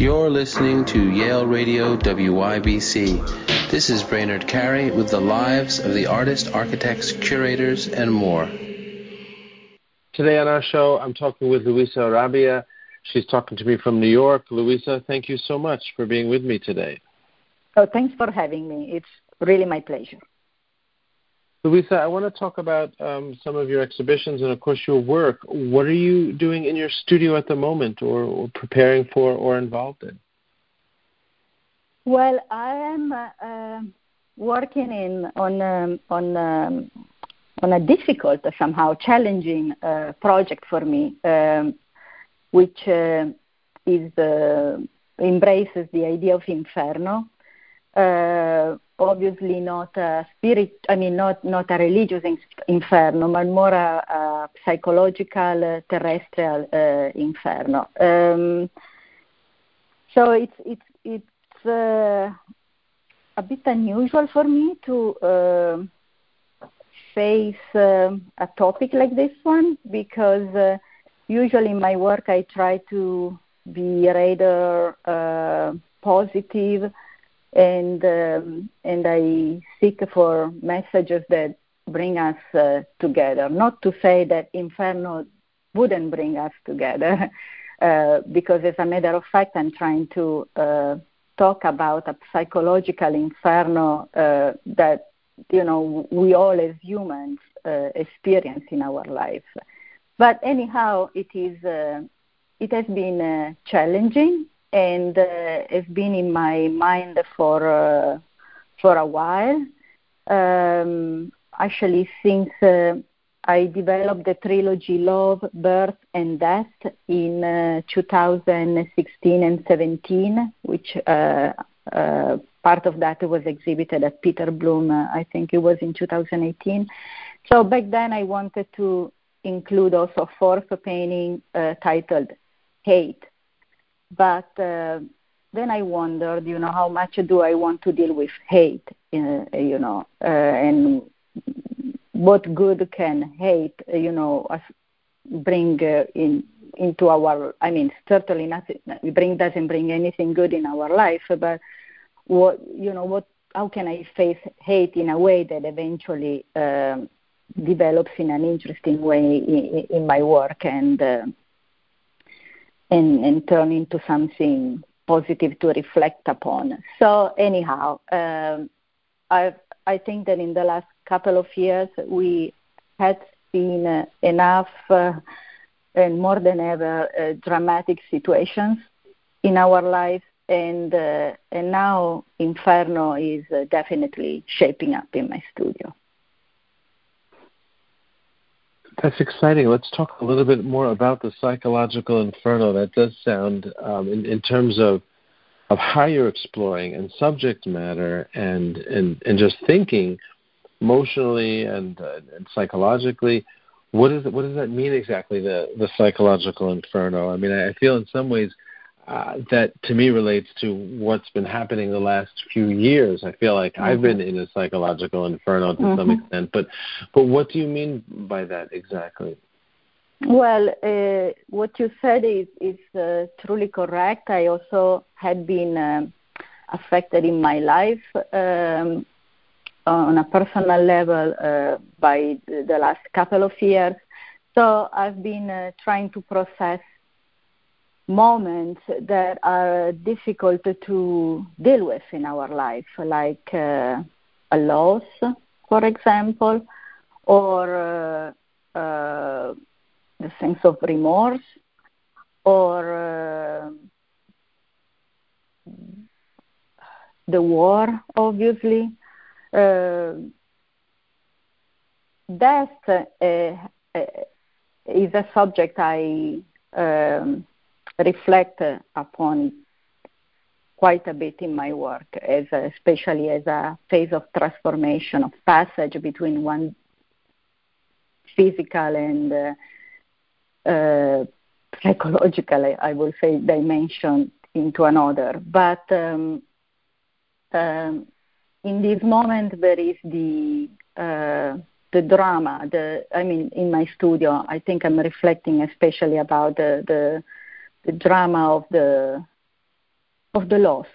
You're listening to Yale Radio WYBC. This is Brainard Carey with the lives of the artists, architects, curators, and more. Today on our show, I'm talking with Luisa Rabbia. She's talking to me from New York. Luisa, thank you so much for being with me today. Oh, thanks for having me. It's really my pleasure. Luisa, I want to talk about um, some of your exhibitions and, of course, your work. What are you doing in your studio at the moment, or, or preparing for, or involved in? Well, I am uh, uh, working in on um, on um, on a difficult, somehow challenging uh, project for me, um, which uh, is embraces the idea of inferno uh, obviously not a spirit i mean not not a religious inferno but more a, a psychological uh, terrestrial uh, inferno. Um, so it's it's it's uh, a bit unusual for me to uh, face uh, a topic like this one because uh, usually in my work I try to be rather positive and um, and I seek for messages that bring us uh, together. Not to say that Inferno wouldn't bring us together, uh, because as a matter of fact, I'm trying to uh, talk about a psychological inferno uh, that you know we all as humans uh, experience in our life. But anyhow, it is uh, it has been challenging and uh, it's been in my mind for uh, for a while. Um, actually, since uh, I developed the trilogy Love, Birth, and Death in uh, 2016 and 17, which uh, uh, part of that was exhibited at Peter Blum, I think it was in 2018. So back then I wanted to include also a fourth painting titled Hate but uh, then I wondered, you know, how much do I want to deal with hate, uh, you know, uh, and what good can hate, you know, bring uh, in into our? I mean, certainly nothing. Bring doesn't bring anything good in our life, but what you know, what? How can I face hate in a way that eventually um, develops in an interesting way in, in my work and uh, and, and turn into something positive to reflect upon. So anyhow, um, I I think that in the last couple of years we had seen uh, enough uh, and more than ever uh, dramatic situations in our lives, and uh, and now Inferno is uh, definitely shaping up in my studio. That's exciting. Let's talk a little bit more about the psychological inferno. That does sound, um, in, in terms of of how you're exploring and subject matter and and, and just thinking emotionally and, uh, and psychologically. What is what does that mean exactly? The the psychological inferno. I mean, I feel in some ways uh, that to me relates to what's been happening the last few years. I feel like mm-hmm. I've been in a psychological inferno to mm-hmm. some extent, but but what do you mean by that exactly? Well, uh, what you said is is uh, truly correct. I also had been uh, affected in my life um, on a personal level uh, by the last couple of years. So I've been uh, trying to process moments that are difficult to deal with in our life, like uh, a loss, for example, or uh, uh, the sense of remorse, or uh, the war, obviously. Uh, death uh, is a subject I um, reflect upon quite a bit in my work, as a, especially as a phase of transformation, of passage between one physical and uh, uh, psychological, I will say, dimension into another. But um, um, in this moment, there is the uh, the drama. The I mean, in my studio, I think I'm reflecting especially about the the the drama of the of the loss.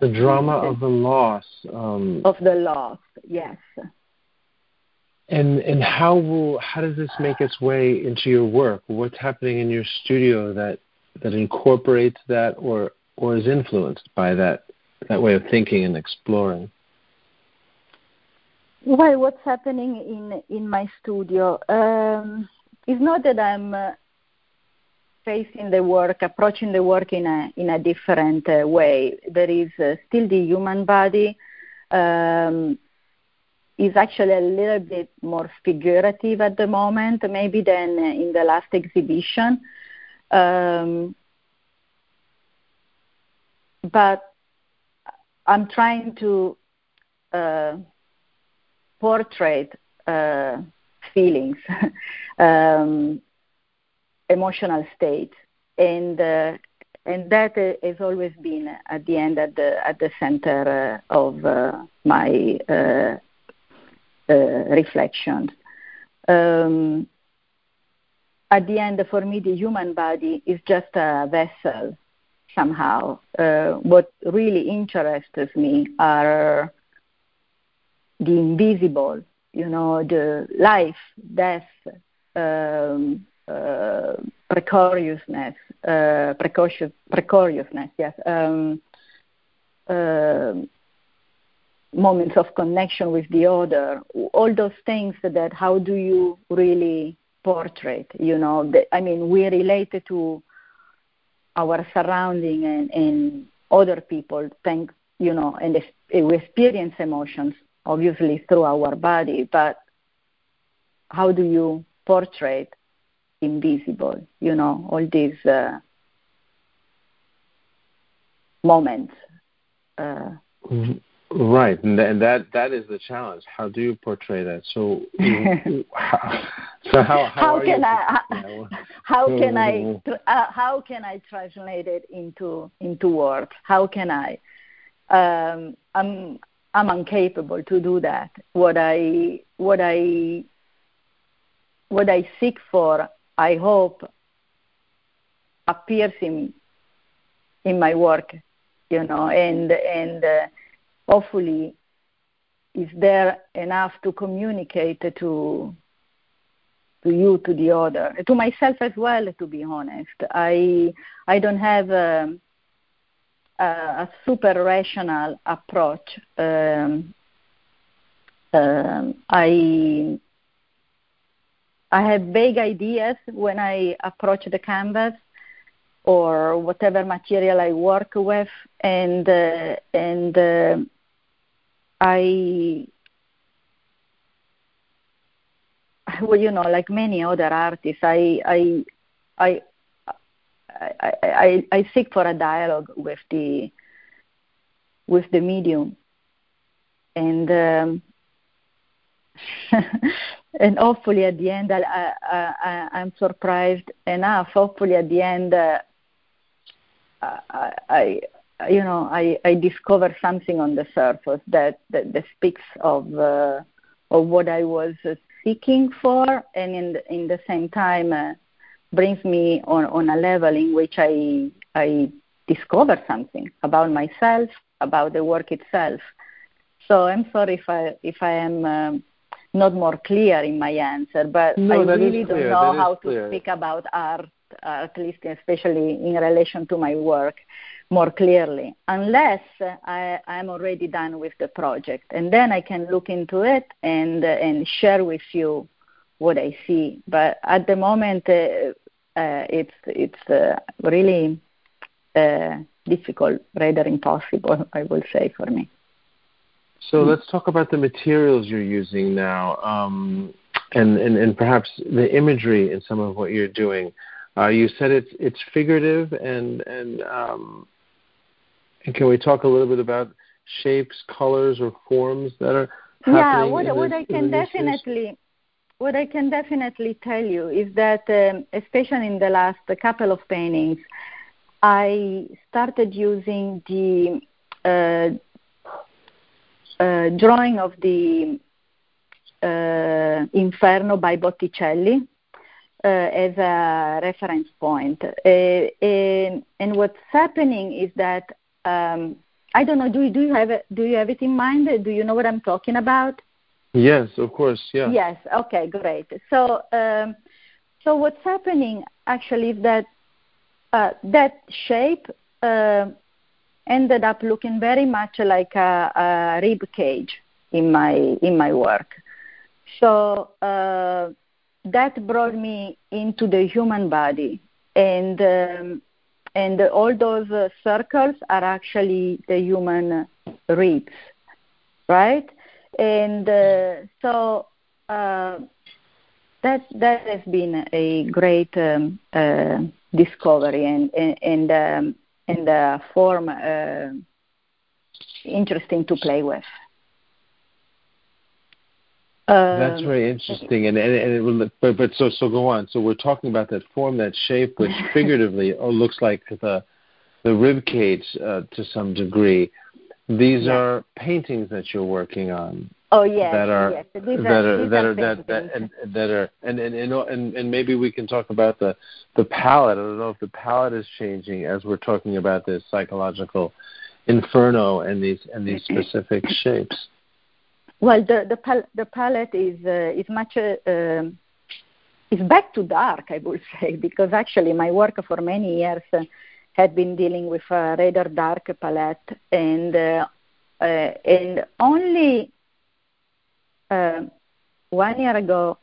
The drama of the loss. Um, of the loss, yes. And and how will how does this make its way into your work? What's happening in your studio that that incorporates that or or is influenced by that that way of thinking and exploring? Well, what's happening in in my studio um, is not that I'm uh, facing the work, approaching the work in a in a different uh, way. There is uh, still the human body. Um, is actually a little bit more figurative at the moment, maybe than in the last exhibition. Um, but I'm trying to uh, portray uh, feelings, um, emotional state, and uh, and that has always been at the end at the at the center uh, of uh, my uh, reflections. Um, at the end, for me, the human body is just a vessel somehow. Uh, what really interests me are the invisible, you know, the life, death, um, uh, precariousness, uh, precocious, precariousness, yes, um, uh, moments of connection with the other, all those things that how do you really portray, you know, I mean, we relate to our surrounding and, and other people, think, you know, and we experience emotions obviously through our body, but how do you portray invisible, you know, all these uh, moments. Uh, mm-hmm. Right, and, and that that is the challenge. How do you portray that? So, how, so how how, how can you, I how, how can I uh, how can I translate it into into words? How can I? Um, I'm I'm incapable to do that. What I what I what I seek for, I hope appears in in my work, you know, and and. Uh, hopefully is there enough to communicate to to you to the other to myself as well to be honest i i don't have a, a, a super rational approach um, um, i i have vague ideas when i approach the canvas or whatever material i work with and uh, and uh, I, well, you know, like many other artists, I, I, I, I, I, I seek for a dialogue with the, with the medium, and um, and hopefully at the end, I, I, I, am surprised enough. Hopefully at the end, uh, I, I you know, I, I discover something on the surface that, that, that speaks of uh, of what I was seeking for, and in the, in the same time uh, brings me on, on a level in which I I discover something about myself, about the work itself. So I'm sorry if I if I am um, not more clear in my answer, but no, I really don't know that how to clear. speak about art, at least especially in relation to my work more clearly, unless I, am already done with the project. And then I can look into it and, uh, and share with you what I see. But at the moment, uh, uh, it's, it's uh, really uh, difficult, rather impossible, I will say, for me. So let's talk about the materials you're using now, um, and, and, and perhaps the imagery in some of what you're doing. Uh, you said it's it's figurative and and um, and can we talk a little bit about shapes, colors, or forms that are yeah, what, what I can definitely what I can definitely tell you is that, um, especially in the last couple of paintings, I started using the uh, drawing of the uh, Inferno by Botticelli, uh, as a reference point. Uh, and, and, what's happening is that um, I don't know. Do you do you have it? Do you have it in mind? Do you know what I'm talking about? Yes, of course. Yeah. Yes. Okay. Great. So, um, so what's happening actually is that uh, that shape uh, ended up looking very much like a, a, rib cage in my in my work. So uh, that brought me into the human body, and um, and all those uh, circles are actually the human ribs, right? And uh, so uh, that that has been a great um, uh, discovery and and and, um, and form uh, interesting to play with. That's um, very interesting, and and, and it will, but but so so go on. So we're talking about that form, that shape, which figuratively oh, looks like the the rib cage uh, to some degree. These yes. are paintings that you're working on. Oh yes, that are yes. that are that are that, that and that are and and, and and maybe we can talk about the the palette. I don't know if the palette is changing as we're talking about this psychological inferno and these and these specific shapes. Well, the the, pal- the palette is uh, is much uh, um, is back to dark, I would say, because actually my work for many years uh, had been dealing with a rather dark palette, and uh, uh, and only uh, one year ago,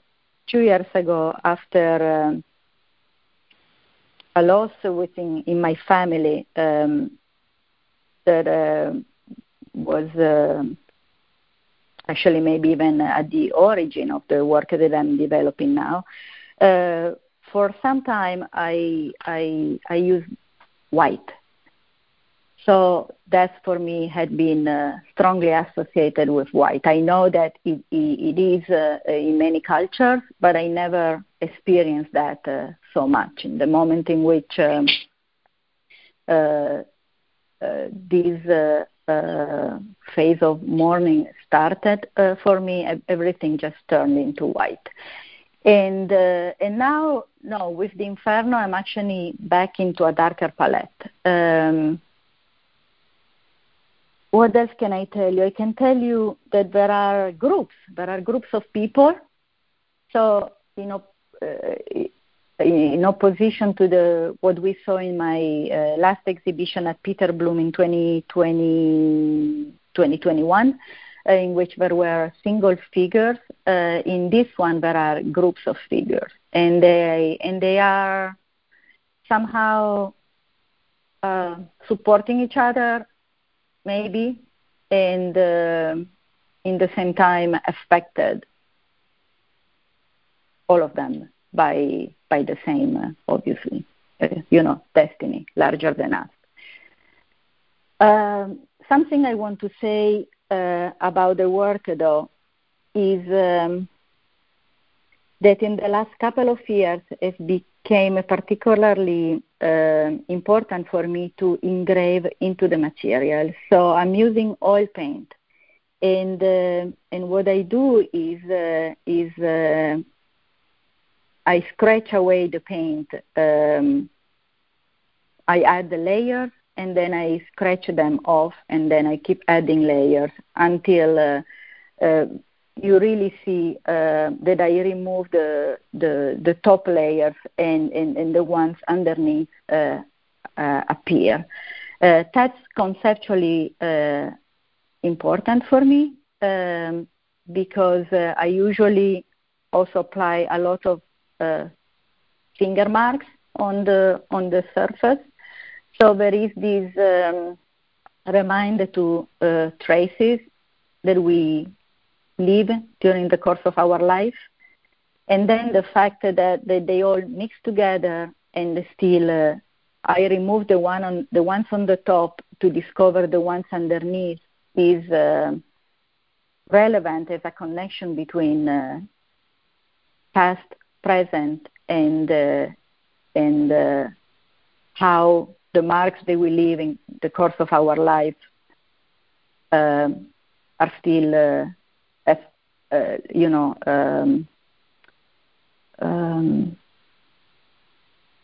two years ago, after um, a loss within in my family um, that uh, was uh, actually maybe even at the origin of the work that I'm developing now. Uh, for some time, I I I use white. So that for me had been uh, strongly associated with white. I know that it, it, it is uh, in many cultures, but I never experienced that uh, so much. In the moment in which um, uh, uh, this uh, phase of mourning started for me, everything just turned into white. And and now, no, with the Inferno, I'm actually back into a darker palette. Um, what else can I tell you? I can tell you that there are groups. There are groups of people. So you know, uh, in opposition to the what we saw in my uh, last exhibition at Peter Blum in 2020, 2021, uh, in which there were single figures. Uh, in this one, there are groups of figures, and they and they are somehow uh, supporting each other, maybe, and uh, in the same time affected all of them by by the same, uh, obviously, uh, you know, destiny larger than us. Um, something I want to say uh, about the work, though, is um, that in the last couple of years it became particularly uh, important for me to engrave into the material. So I'm using oil paint, and uh, and what I do is uh, is I scratch away the paint. Um, I add the layers and then I scratch them off and then I keep adding layers until uh, uh, you really see uh, that I remove the, the, the top layers and, and, and the ones underneath uh, uh, appear. Uh, that's conceptually important for me um, because I usually also apply a lot of uh, finger marks on the on the surface. So there is this um, reminder to uh, traces that we leave during the course of our life, and then the fact that, that they all mix together and still uh, I remove the one on the ones on the top to discover the ones underneath is uh, relevant as a connection between uh, past, present and uh, and uh, how the marks that we leave in the course of our life uh, are still, uh, you know, um, um,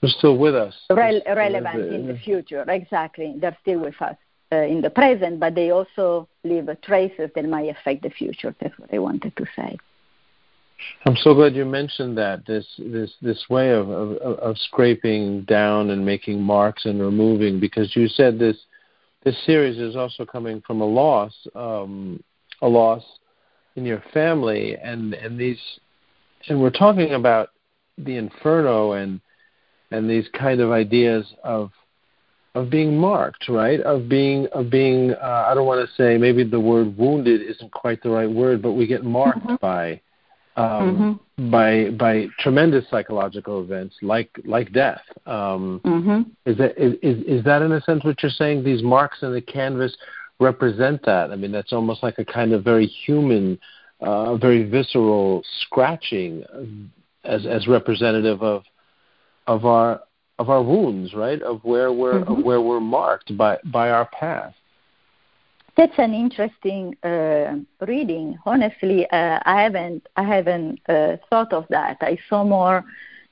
They're still with us. Re- relevant in the future, exactly. They're still with us uh, in the present, but they also leave traces that might affect the future. That's what I wanted to say. I'm so glad you mentioned that this this this way of, of of scraping down and making marks and removing because you said this this series is also coming from a loss um, a loss in your family and and these and we're talking about the inferno and and these kind of ideas of of being marked, right? Of being of being uh, I don't want to say maybe the word wounded isn't quite the right word, but we get marked mm-hmm. by um, mm-hmm. by by tremendous psychological events like like death. Um, mm-hmm. Is that is, is that in a sense what you're saying? These marks in the canvas represent that. I mean, that's almost like a kind of very human, uh, very visceral scratching as as representative of of our of our wounds, right? Of where we're mm-hmm. of where we're marked by by our past. That's an interesting uh, reading. Honestly, uh, I haven't I haven't uh, thought of that. I saw more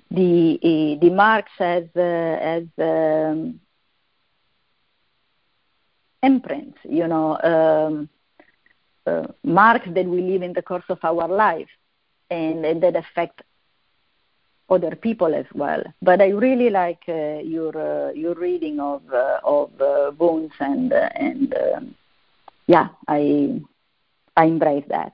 the the marks as uh, as um, imprints. You know, um, uh, marks that we leave in the course of our life, and, and that affect other people as well. But I really like uh, your uh, your reading of uh, of uh, Bones and uh, and um, yeah, I I embrace that.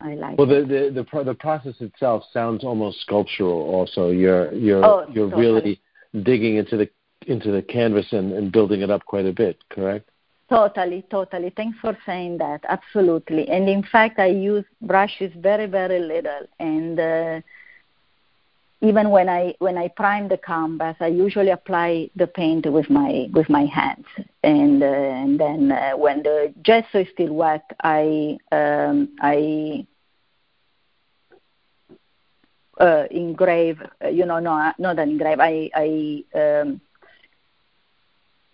I like. Well, the the the, pro- the process itself sounds almost sculptural. Also, you're you're oh, you're really digging into the into the canvas and, and building it up quite a bit. Correct. Totally, totally. Thanks for saying that. Absolutely. And in fact, I use brushes very, very little, and uh, even when I when I prime the canvas, I usually apply the paint with my with my hands, and uh, and then uh, when the gesso is still wet, I um, I uh, engrave. Uh, you know, no, not engrave. I I um,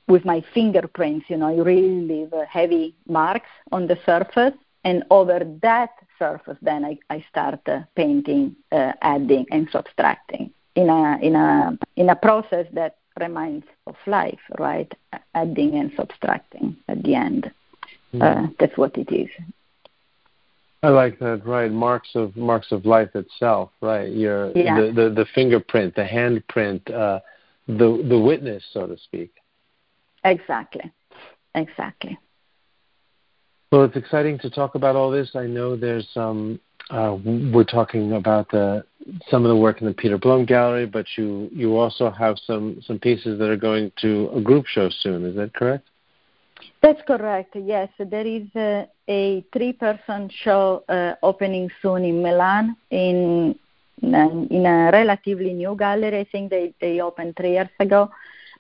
with my fingerprints. You know, I really leave heavy marks on the surface, and over that surface, then I, I start uh, painting, uh, adding, and subtracting in a in a in a process that reminds of life, right? Adding and subtracting at the end. Mm. Uh, that's what it is. I like that, right? Marks of marks of life itself, right? Your yeah. the, the the fingerprint, the handprint, uh, the the witness, so to speak. Exactly, exactly. Well, it's exciting to talk about all this. I know there's um, uh, we're talking about the, some of the work in the Peter Blum Gallery, but you you also have some some pieces that are going to a group show soon. Is that correct? That's correct. Yes, there is a, a three-person show uh, opening soon in Milan in in a relatively new gallery. I think they they opened three years ago.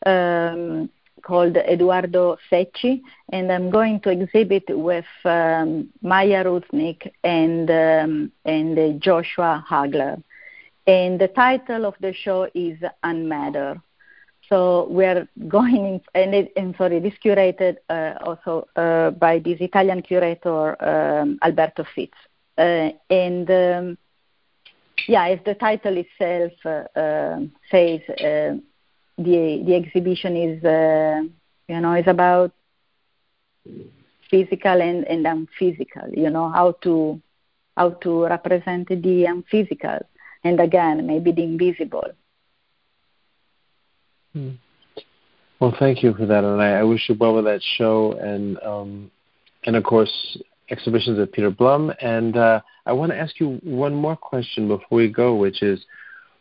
Um, called Eduardo Secci, and I'm going to exhibit with um, Maja Ruznic and um, and Joshua Hagler. And the title of the show is Unmatter. So we're going in, and, it, and sorry, this curated uh, also uh, by this Italian curator um, Alberto Fiz. Uh, and um, yeah, as the title itself uh, uh, says, uh, the the exhibition is uh, you know is about physical and and unphysical you know how to how to represent the unphysical and again maybe the invisible. Hmm. well thank you for that and I, I, wish you well with that show and um, and of course exhibitions at peter blum. And uh, i want to ask you one more question before we go which is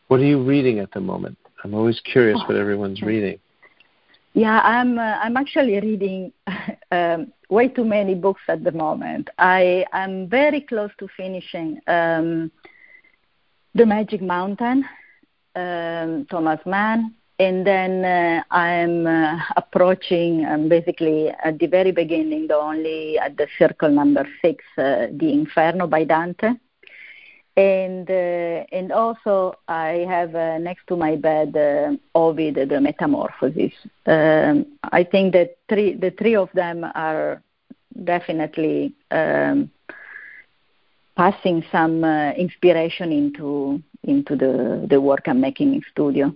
what are you reading at the moment I'm always curious what everyone's reading. Yeah, I'm. Uh, I'm actually reading um, way too many books at the moment. I am very close to finishing um, The Magic Mountain, um, Thomas Mann, and then uh, I'm uh, approaching um, basically at the very beginning, the only at the circle number six, uh, The Inferno by Dante and uh, and also I have uh, next to my bed uh, Ovid the Metamorphosis. Um, I think that three the three of them are definitely um, passing some uh, inspiration into into the the work I'm making in studio.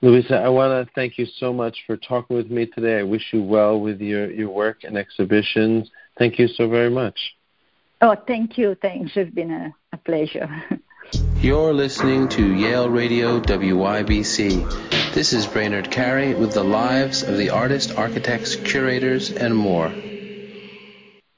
Luisa, I want to thank you so much for talking with me today. I wish you well with your, your work and exhibitions. Thank you so very much. Oh, thank you. Thanks. It's been a, a pleasure. You're listening to Yale Radio WYBC. This is Brainard Carey with the lives of the artists, architects, curators, and more.